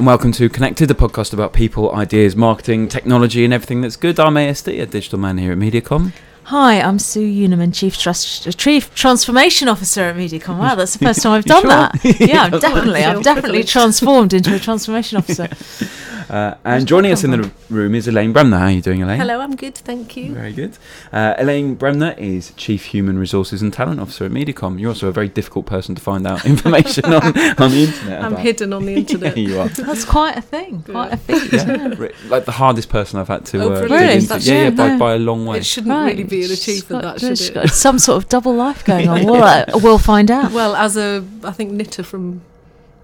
And welcome to Connected, the podcast about people, ideas, marketing, technology, and everything that's good. I'm ASD, a digital man here at MediaCom. Hi, I'm Sue Unerman, Chief Trust, Chief Transformation Officer at MediaCom. Wow, that's the first time I've done sure? that. Yeah, definitely, I've definitely transformed into a transformation officer. Uh, and joining us in the room is Elaine Bremner. How are you doing, Elaine? Hello, I'm good, thank you. Very good. Uh, Elaine Bremner is Chief Human Resources and Talent Officer at MediaCom. You're also a very difficult person to find out information on, on the internet. I'm about. hidden on the internet. yeah, you are. That's quite a thing, quite a feat. Yeah, re- like the hardest person I've had to Oh, uh, dig into. That's- Yeah, yeah, yeah, by, no. by a long way. It shouldn't Right. really be an achievement, got- that should it? some sort of double life going on. We'll, uh, we'll find out. Well, as a, I think knitter from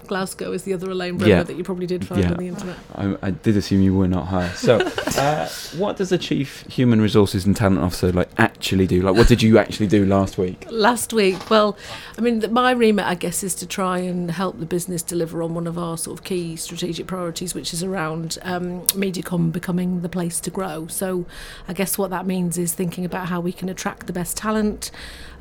Glasgow is the other Elaine Bremner Yeah. that you probably did find Yeah. on the internet. I, I did assume you were not high. So, uh, what does a chief human resources and talent officer like actually do? Like, what did you actually do last week? Last week, well, I mean, th- my remit, I guess, is to try and help the business deliver on one of our sort of key strategic priorities, which is around um, MediaCom becoming the place to grow. So, I guess what that means is thinking about how we can attract the best talent,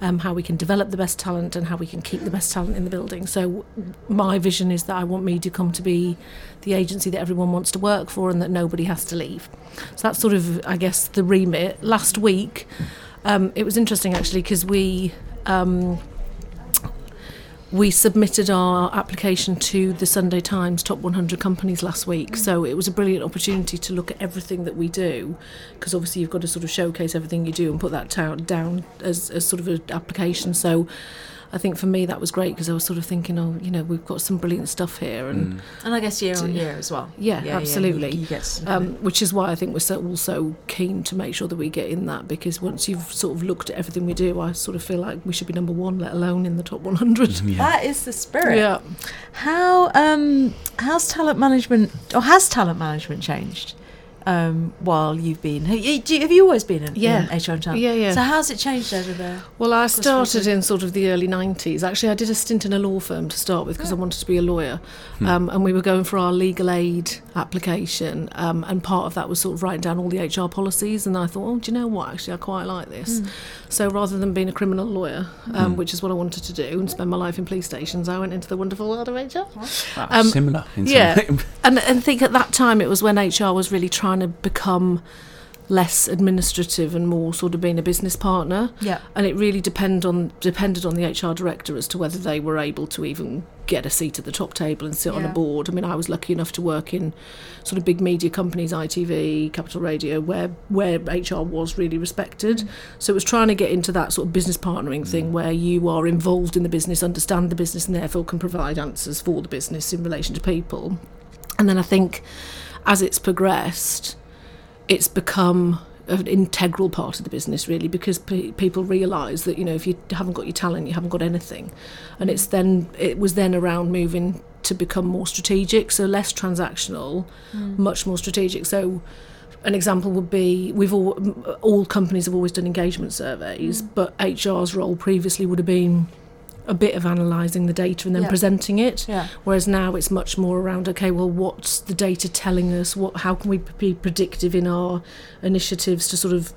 um, how we can develop the best talent, and how we can keep the best talent in the building. So, my vision is that I want MediaCom to come to be the agency that everyone wants to work for and that nobody has to leave. So that's sort of, I guess, the remit. Last week, um, it was interesting actually because we um, we submitted our application to the Sunday Times top 100 companies last week. So it was a brilliant opportunity to look at everything that we do, because obviously you've got to sort of showcase everything you do and put that down as, as sort of an application. So. I think for me that was great because I was sort of thinking, oh, you know, we've got some brilliant stuff here, and And I guess year on year as well. Yeah, absolutely. you, you get um, which is why I think we're so also keen to make sure that we get in that because once you've sort of looked at everything we do, I sort of feel like we should be number one, let alone in the top 100. that is the spirit. Yeah. How um how's talent management or has talent management changed um while you've been have you, have you always been in, Yeah. in HR and talent? Yeah, yeah. So how's it changed over there? Well, I started in sort of the early 90s. Actually, I did a stint in a law firm to start with because I wanted to be a lawyer. Um, and we were going for our legal aid application. Um, and part of that was sort of writing down all the HR policies. And I thought, oh, do you know what? Actually, I quite like this. So rather than being a criminal lawyer, um, which is what I wanted to do and spend my life in police stations, I went into the wonderful world of HR. Wow, Um, similar. In yeah. some And and think at that time it was when HR was really trying to become less administrative and more sort of being a business partner. Yeah. And it really depend on depended on the HR director as to whether they were able to even get a seat at the top table and sit on a board. I mean, I was lucky enough to work in sort of big media companies, ITV, Capital Radio, where where HR was really respected. Mm. So it was trying to get into that sort of business partnering mm. thing where you are involved in the business, understand the business, and therefore can provide answers for the business in relation to people. And then I think as it's progressed, it's become an integral part of the business really because pe- people realize that you know if you haven't got your talent you haven't got anything. And it's then it was then around moving to become more strategic so less transactional hmm. much more strategic. So an example would be we've all all companies have always done engagement surveys hmm. but HR's role previously would have been a bit of analysing the data and then Yeah. presenting it Yeah. Whereas now it's much more around okay, well, what's the data telling us? What, how can we be predictive in our initiatives to sort of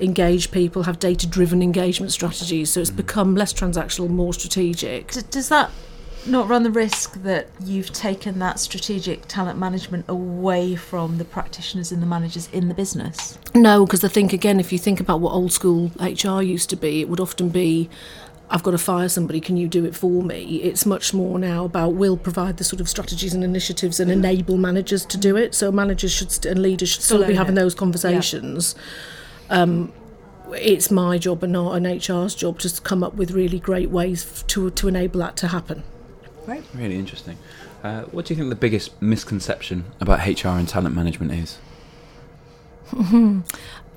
engage people, have data-driven engagement strategies? So it's mm-hmm. become less transactional, more strategic. D- does that not run the risk that you've taken that strategic talent management away from the practitioners and the managers in the business? No, because I think again, if you think about what old school HR used to be, it would often be. I've got to fire somebody, can you do it for me? It's much more now about we'll provide the sort of strategies and initiatives and enable managers to do it. So managers should st- and leaders should still Still be having it. those conversations. Um, it's my job and not an HR's job to come up with really great ways f- to to enable that to happen. Right. Really interesting. Uh, what do you think the biggest misconception about HR and talent management is?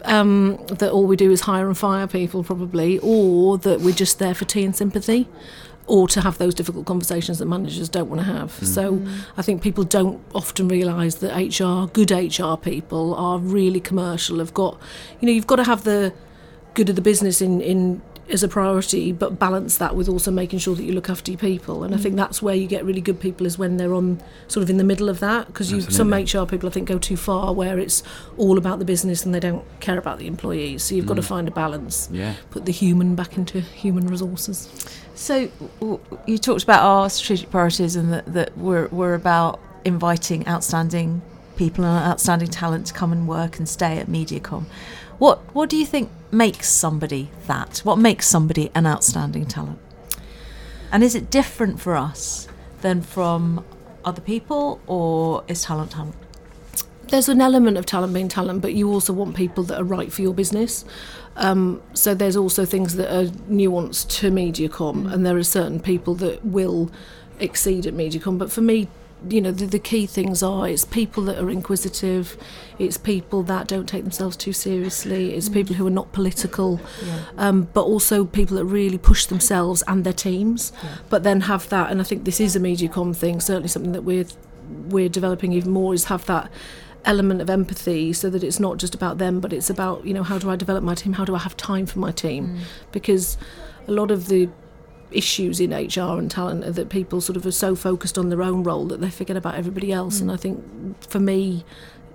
um, that all we do is hire and fire people, probably, or that we're just there for tea and sympathy, or to have those difficult conversations that managers don't want to have. So I think people don't often realise that HR, good HR people, are really commercial. Have got, you know, you've got to have the good of the business in in as a priority, but balance that with also making sure that you look after your people. And I mm. think that's where you get really good people is when they're on sort of in the middle of that because you some Absolutely. HR people I think go too far where it's all about the business and they don't care about the employees. So you've got to mm. find a balance. Yeah. Put the human back into human resources. So w- w- you talked about our strategic priorities and that, that we're, we're about inviting outstanding people and outstanding talent to come and work and stay at MediaCom. What what do you think makes somebody that? What makes somebody an outstanding talent? And is it different for us than from other people, or is talent talent? there's an element of talent being talent, but you also want people that are right for your business. Um, so there's also things that are nuanced to Mediacom, Mm. and there are certain people that will exceed at Mediacom. But for me, you know, the, the key things are it's people that are inquisitive, it's people that don't take themselves too seriously, it's people who are not political, Yeah. um, but also people that really push themselves and their teams, Yeah. but then have that. And I think this is a Mediacom thing, certainly something that we're we're developing even more is have that element of empathy so that it's not just about them but it's about you know how do I develop my team how do I have time for my team because a lot of the issues in HR and talent are that people sort of are so focused on their own role that they forget about everybody else and mm. I think for me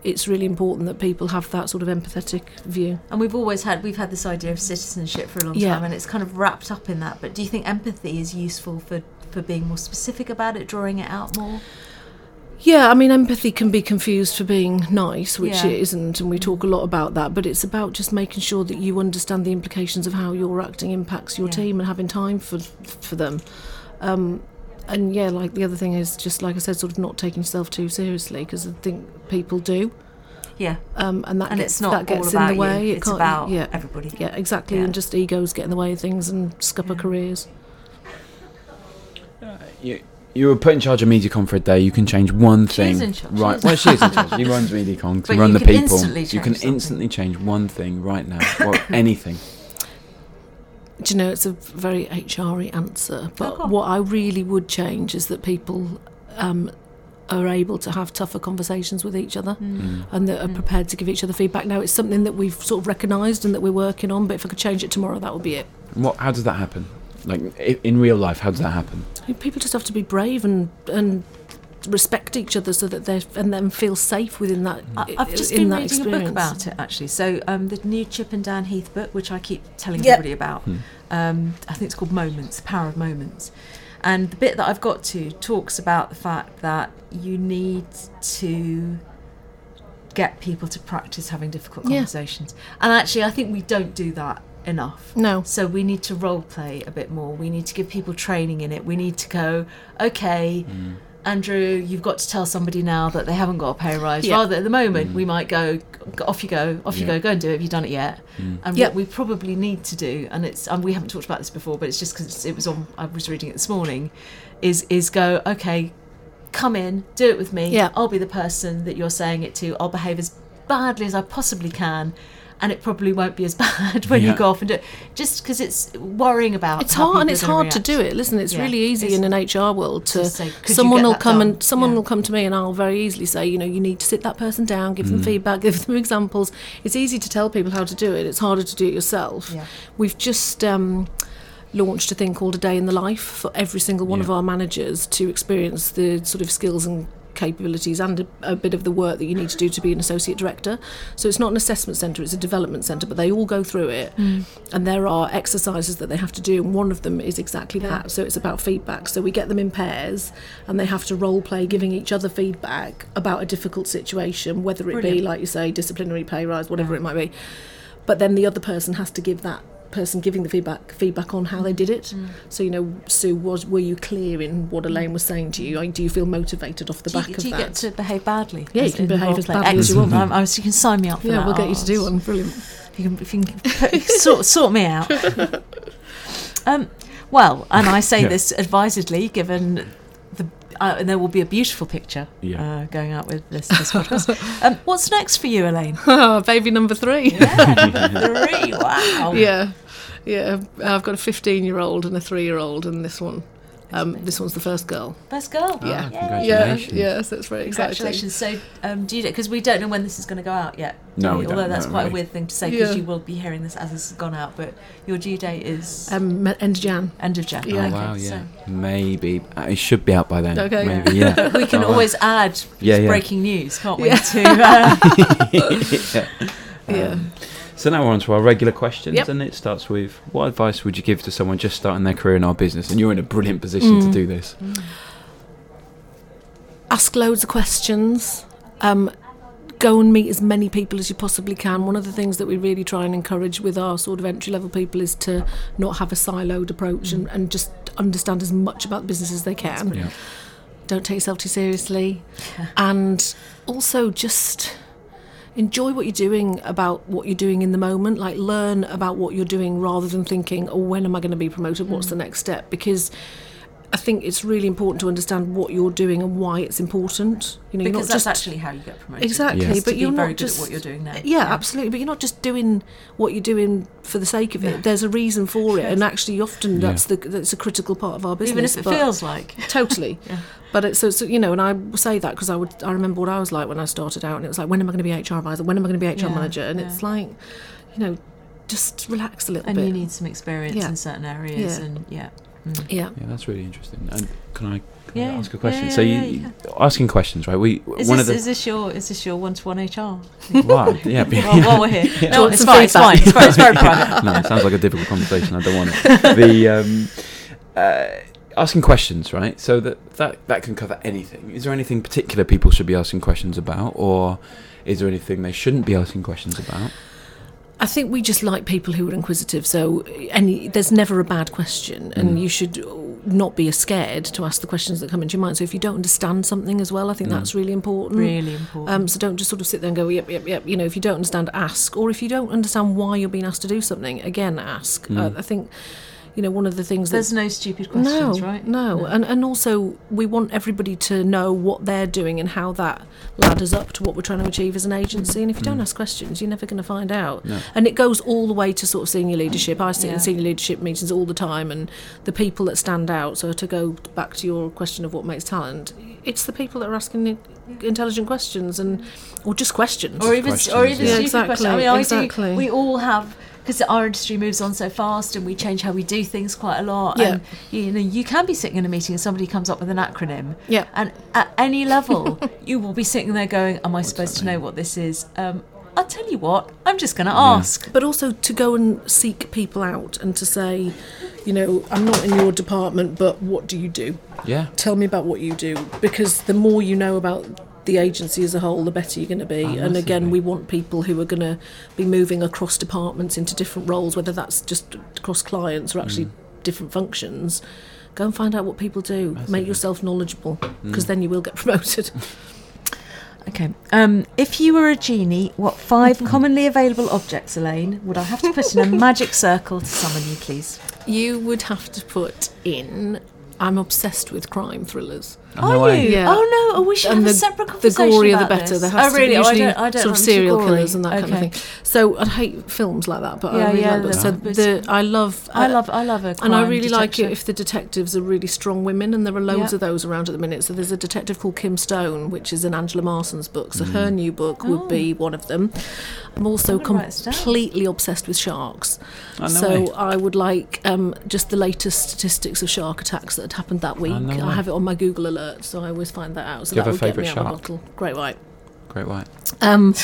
it's really important that people have that sort of empathetic view And we've always had we've had this idea of citizenship for a long Yeah. time, and it's kind of wrapped up in that. But do you think empathy is useful for for being more specific about it, drawing it out more? Yeah, I mean, empathy can be confused for being nice, which Yeah. it isn't, and we talk a lot about that. But it's about just making sure that you understand the implications of how your acting impacts your Yeah. team and having time for for them. Um, and yeah, like the other thing is just like I said, sort of not taking yourself too seriously because I think people do, Yeah, um, and that and gets, it's not that all gets about in the way. you; It it's can't- about yeah, everybody. yeah, exactly, Yeah. and just egos get in the way of things and scupper Yeah. careers. You, you were put in charge of MediaCom for a day. You can change one She's thing. in charge, Right. Well, she is in charge. She runs MediaCom to But run you the can people. instantly You can change something. instantly change one thing right now. Well, anything. Do you know it's a very HRy answer, but go on. what I really would change is that people um, are able to have tougher conversations with each other Mm. and that are Mm. prepared to give each other feedback. Now it's something that we've sort of recognised and that we're working on, but if I could change it tomorrow, that would be it. What? How does that happen? Like i- in real life, how does that happen? People just have to be brave and and respect each other so that they and then feel safe within that. I, I've just in been that reading a book about it actually. So um, the new Chip and Dan Heath book, which I keep telling Yep. everybody about, Hmm. um, I think it's called Moments, Power of Moments. And the bit that I've got to talks about the fact that you need to get people to practice having difficult Yeah. conversations. And actually, I think we don't do that enough. No. So we need to role play a bit more. We need to give people training in it. We need to go, okay, Mm. Andrew, you've got to tell somebody now that they haven't got a pay rise. Yeah. Rather, at the moment, Mm. we might go, off you go, off you go, go and do it. Have you done it yet? Mm. And Yep. what we probably need to do, and it's and we haven't talked about this before, but it's just because it was on. I was reading it this morning. Is is go okay, come in, do it with me. Yeah. I'll be the person that you're saying it to. I'll behave as badly as I possibly can. And it probably won't be as bad when Yeah. you go off and do it. Just because it's worrying about. It. It's hard and it's are gonna hard to react. do it. Listen, it's Yeah. really easy It's- in an HR world to to say, someone will come done?" and someone Yeah. will come to me and I'll very easily say, you know, you need to sit that person down, give them Mm. feedback, give them examples. It's easy to tell people how to do it. It's harder to do it yourself. Yeah. We've just um, launched a thing called a day in the life for every single one of our managers to experience the sort of skills and capabilities and a, a bit of the work that you need to do to be an associate director. So it's not an assessment centre, it's a development centre, but they all go through it mm. and there are exercises that they have to do and one of them is exactly Yeah. that so it's about feedback so we get them in pairs and they have to role play giving each other feedback about a difficult situation whether it be like you say disciplinary pay rise whatever Yeah. it might be but then the other person has to give that person giving the feedback feedback on how they did it Mm. so you know sue was were you clear in what elaine was saying to you Like, do you feel motivated off the do back you, of do you that get to behave badly? Yeah, you can behave as roleplay? badly as you want. I'm- I was, you can sign me up for yeah that. we'll get you Oh, to do one brilliant If you can, if you can sort, sort me out. um, well, and I say Yeah. this advisedly, given the. Uh, and there will be a beautiful picture Yeah. uh, going out with this, this podcast. um, what's next for you, Elaine? baby number three Yeah, three. Wow. yeah, yeah. I've got a 15 year old and a three year old, and this one, um, this one's the first girl. Best girl. Ah, Yeah. congratulations. Yeah, yeah. So it's very exciting. Congratulations. So, um, do you because we don't know when this is going to go out yet? No, we? we don't Although that's know, quite a weird thing to say because Yeah. you will be hearing this as this has gone out. But your due date is Um, end of Jan. end of Jan. Yeah. Oh Okay, wow, so- yeah. Maybe uh, it should be out by then. Okay. Maybe, yeah. we can Oh, wow. always add Yeah, yeah. breaking news, can't we? Yeah. To uh, yeah. Yeah. So now we're on to our regular questions, Yep. and it starts with: What advice would you give to someone just starting their career in our business? And you're in a brilliant position to Mm. do this. ask loads of questions. Um, go and meet as many people as you possibly can. One of the things that we really try and encourage with our sort of entry level people is to not have a siloed approach and, and just understand as much about the business as they can. Yeah. Don't take yourself too seriously. And also just enjoy what you're doing about what you're doing in the moment. Like learn about what you're doing rather than thinking, oh, when am I going to be promoted? What's mm. the next step? Because I think it's really important to understand what you're doing and why it's important. You know, Because not that's just actually how you get promoted. Exactly, Yes. But to you're very not good just at what you're doing now. Yeah, absolutely. But you're not just doing what you're doing for the sake of it. There's a reason for it, and actually, often Yeah. that's the that's a critical part of our business. Even if it but- feels like. totally. Yeah. But it's so, so you know, and I say that because I would I remember what I was like when I started out, and it was like, when am I going to be HR advisor? When am I going to be HR Yeah, manager? And yeah. it's like, you know, just relax a little And bit. And you need some experience Yeah. in certain areas, Yeah. and yeah. Yeah. Yeah, that's really interesting. And can I, can I Yeah, ask a question? yeah, so you, yeah, asking questions, right? We Is one this, of the is this your is this your one to one HR? wow, yeah, Well, while we're here, you no, it's fine, it's fine, it's fine, it's very private. no, it sounds like a difficult conversation. I don't want it. The um, uh, asking questions, right? So that, that that can cover anything. Is there anything particular people should be asking questions about, or is there anything they shouldn't be asking questions about? I think we just like people who are inquisitive. So any there's never a bad question, and Mm. you should not be scared to ask the questions that come into your mind. So if you don't understand something as well, I think Mm. that's really important. Really important. Um, so don't just sort of sit there and go, yep, yep, yep. You know, if you don't understand, ask. Or if you don't understand why you're being asked to do something, again, ask. Mm. Uh, I think, you know, one of the things that There's that no stupid questions, no, right? No, and and also we want everybody to know what they're doing and how that ladders up to what we're trying to achieve as an agency. And if you don't Mm. ask questions, you're never going to find out. No. And it goes all the way to sort of senior leadership. I sit Yeah. in senior leadership meetings all the time, and the people that stand out. So to go back to your question of what makes talent, it's the people that are asking i- intelligent questions and or just questions. or even questions, or even yeah. stupid Exactly, questions. I mean, I exactly. do. We all have because our industry moves on so fast, and we change how we do things quite a lot. Yeah. And you know, you can be sitting in a meeting and somebody comes up with an acronym, yeah. and at any level, you will be sitting there going, "Am I supposed to know what this is?" Um, I'll tell you what. I'm just going to Yeah. ask. but also to go and seek people out and to say, you know, I'm not in your department, but what do you do? Yeah, Tell me about what you do, because the more you know about the agency as a whole, the better you're going to be. Oh, and again, we want people who are going to be moving across departments into different roles, whether that's just across clients or actually Mm. different functions. Go and find out what people do. Massively. Make yourself knowledgeable, because Mm. then you will get promoted. Okay. Um, if you were a genie, what five commonly available objects, Elaine, would I have to put in a magic circle to summon you, please? you would have to put in. I'm obsessed with crime thrillers. Oh, no Are you? Yeah. Oh no! Oh, we should And have a the- separate The conversation gorier the about better. this. There has oh, to really? be Oh, I usually don't. I don't sort of serial killers and that kind of thing. So I hate films like that, but Yeah, I really yeah, like those. So the- the, I love. I uh, love. I love a. And I crime really like it if the detectives are really strong women, and there are loads Yeah. of those around at the minute. So there's a detective called Kim Stone, which is in Angela Marsons' book. So her new book Oh. would be one of them. I'm also I'm gonna write this down. completely obsessed with sharks. Oh, no so way. I would like um, just the latest statistics of shark attacks that had happened that week. Oh, no I have it on my Google alerts, so I always find that out. So Do you that have a would get me favourite out of my shark? bottle. Great white. Great white. Um,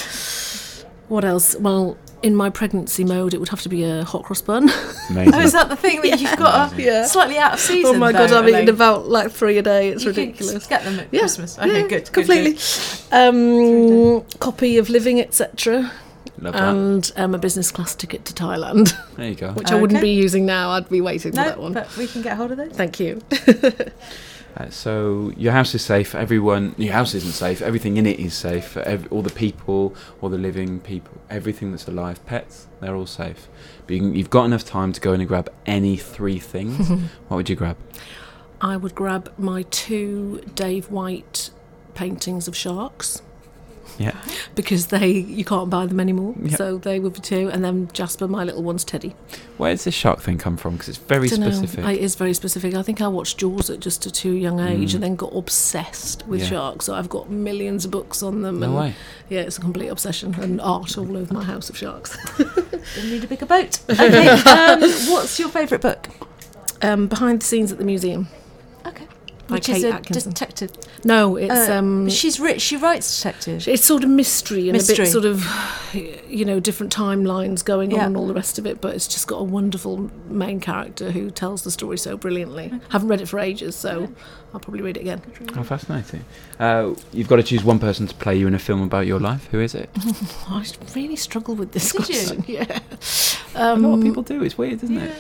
what else? Well, in my pregnancy mode, it would have to be a hot cross bun. Amazing. Oh, is that the thing that you've got? A, Yeah. Slightly out of season. oh my god, though, I'm eating Elaine. about like three a day. It's You can ridiculous. Get them at Yeah, Christmas. Okay, yeah, good. good, completely. good. Um, copy of Living, etc., Love that. and um, a business class ticket to Thailand, there you go. which I wouldn't Okay. be using now. I'd be waiting for No, that one. but we can get hold of those. Thank you. Uh, so your house is safe. Everyone, your house isn't safe. Everything in it is safe. Ev- all the people, all the living people, everything that's alive, pets, they're all safe. But you you've got enough time to go in and grab any three things. what would you grab? I would grab my two Dave White paintings of sharks. Yeah. Because they you can't buy them anymore, Yeah. so they were be two, and then Jasper, my little one's Teddy. Where does this shark thing come from? Because it's very Dunno. specific. It is very specific. I think I watched Jaws at just a too young age, Mm. and then got obsessed with Yeah. sharks. So I've got millions of books on them. no and way. Yeah, it's a complete obsession, and art all over my house of sharks. You'll need a bigger boat. Okay. um, what's your favourite book? Um, behind the scenes at the museum. Okay. By Which Kate is a Atkinson. detective. no, it's Uh, um, she's rich. She writes detective. It's sort of mystery and a bit sort of, you know, different timelines going Yeah. on and all the rest of it. But it's just got a wonderful main character who tells the story so brilliantly. Haven't read it for ages, so I'll probably read it again. Oh, fascinating. Uh, you've got to choose one person to play you in a film about your life. Who is it? I really struggle with this Did you? question. Yeah. a lot of Um, people do. It's weird, isn't it?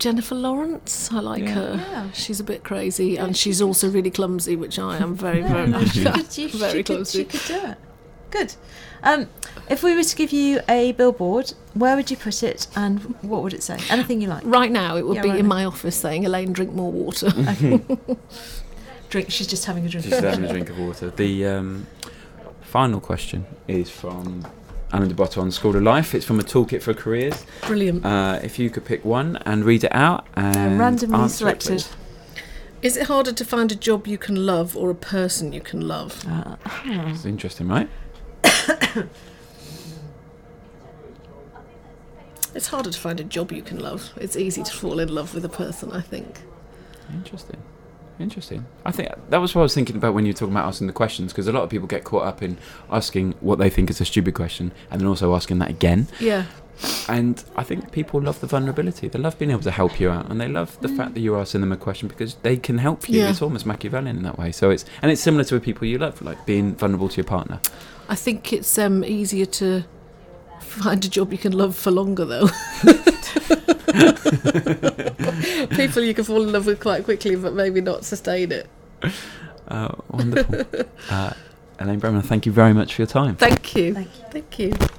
Jennifer Lawrence, I like Yeah. her. Yeah. She's a bit crazy, and she's also really clumsy, which I am very, very No, much. she could, you, Very she, could, clumsy. she could do it. Good. Um, if we were to give you a billboard, where would you put it, and what would it say? Anything you like. Right now, it would Yeah, be right in now. my office saying, "Elaine, drink more water." Okay. drink. She's just having a drink. Just having a drink of water. The um, final question is from Alain de Botton, School of Life. It's from a toolkit for careers. Brilliant. Uh, if you could pick one and read it out and randomly selected. please. Is it harder to find a job you can love or a person you can love? Uh, It's interesting, right? It's harder to find a job you can love. It's easy to fall in love with a person, I think. Interesting. Interesting. I think that was what I was thinking about when you were talking about asking the questions, because a lot of people get caught up in asking what they think is a stupid question, and then also asking that again. Yeah. And I think people love the vulnerability. They love being able to help you out, and they love the fact that you're asking them a question because they can help you. Yeah. It's almost Machiavellian in that way. So it's and it's similar to the people you love, like being vulnerable to your partner. I think it's um, easier to find a job you can love for longer, though. People you can fall in love with quite quickly, but maybe not sustain it. Uh, wonderful. uh, Elaine Bremner, thank you very much for your time. Thank you. Thank you. Thank you.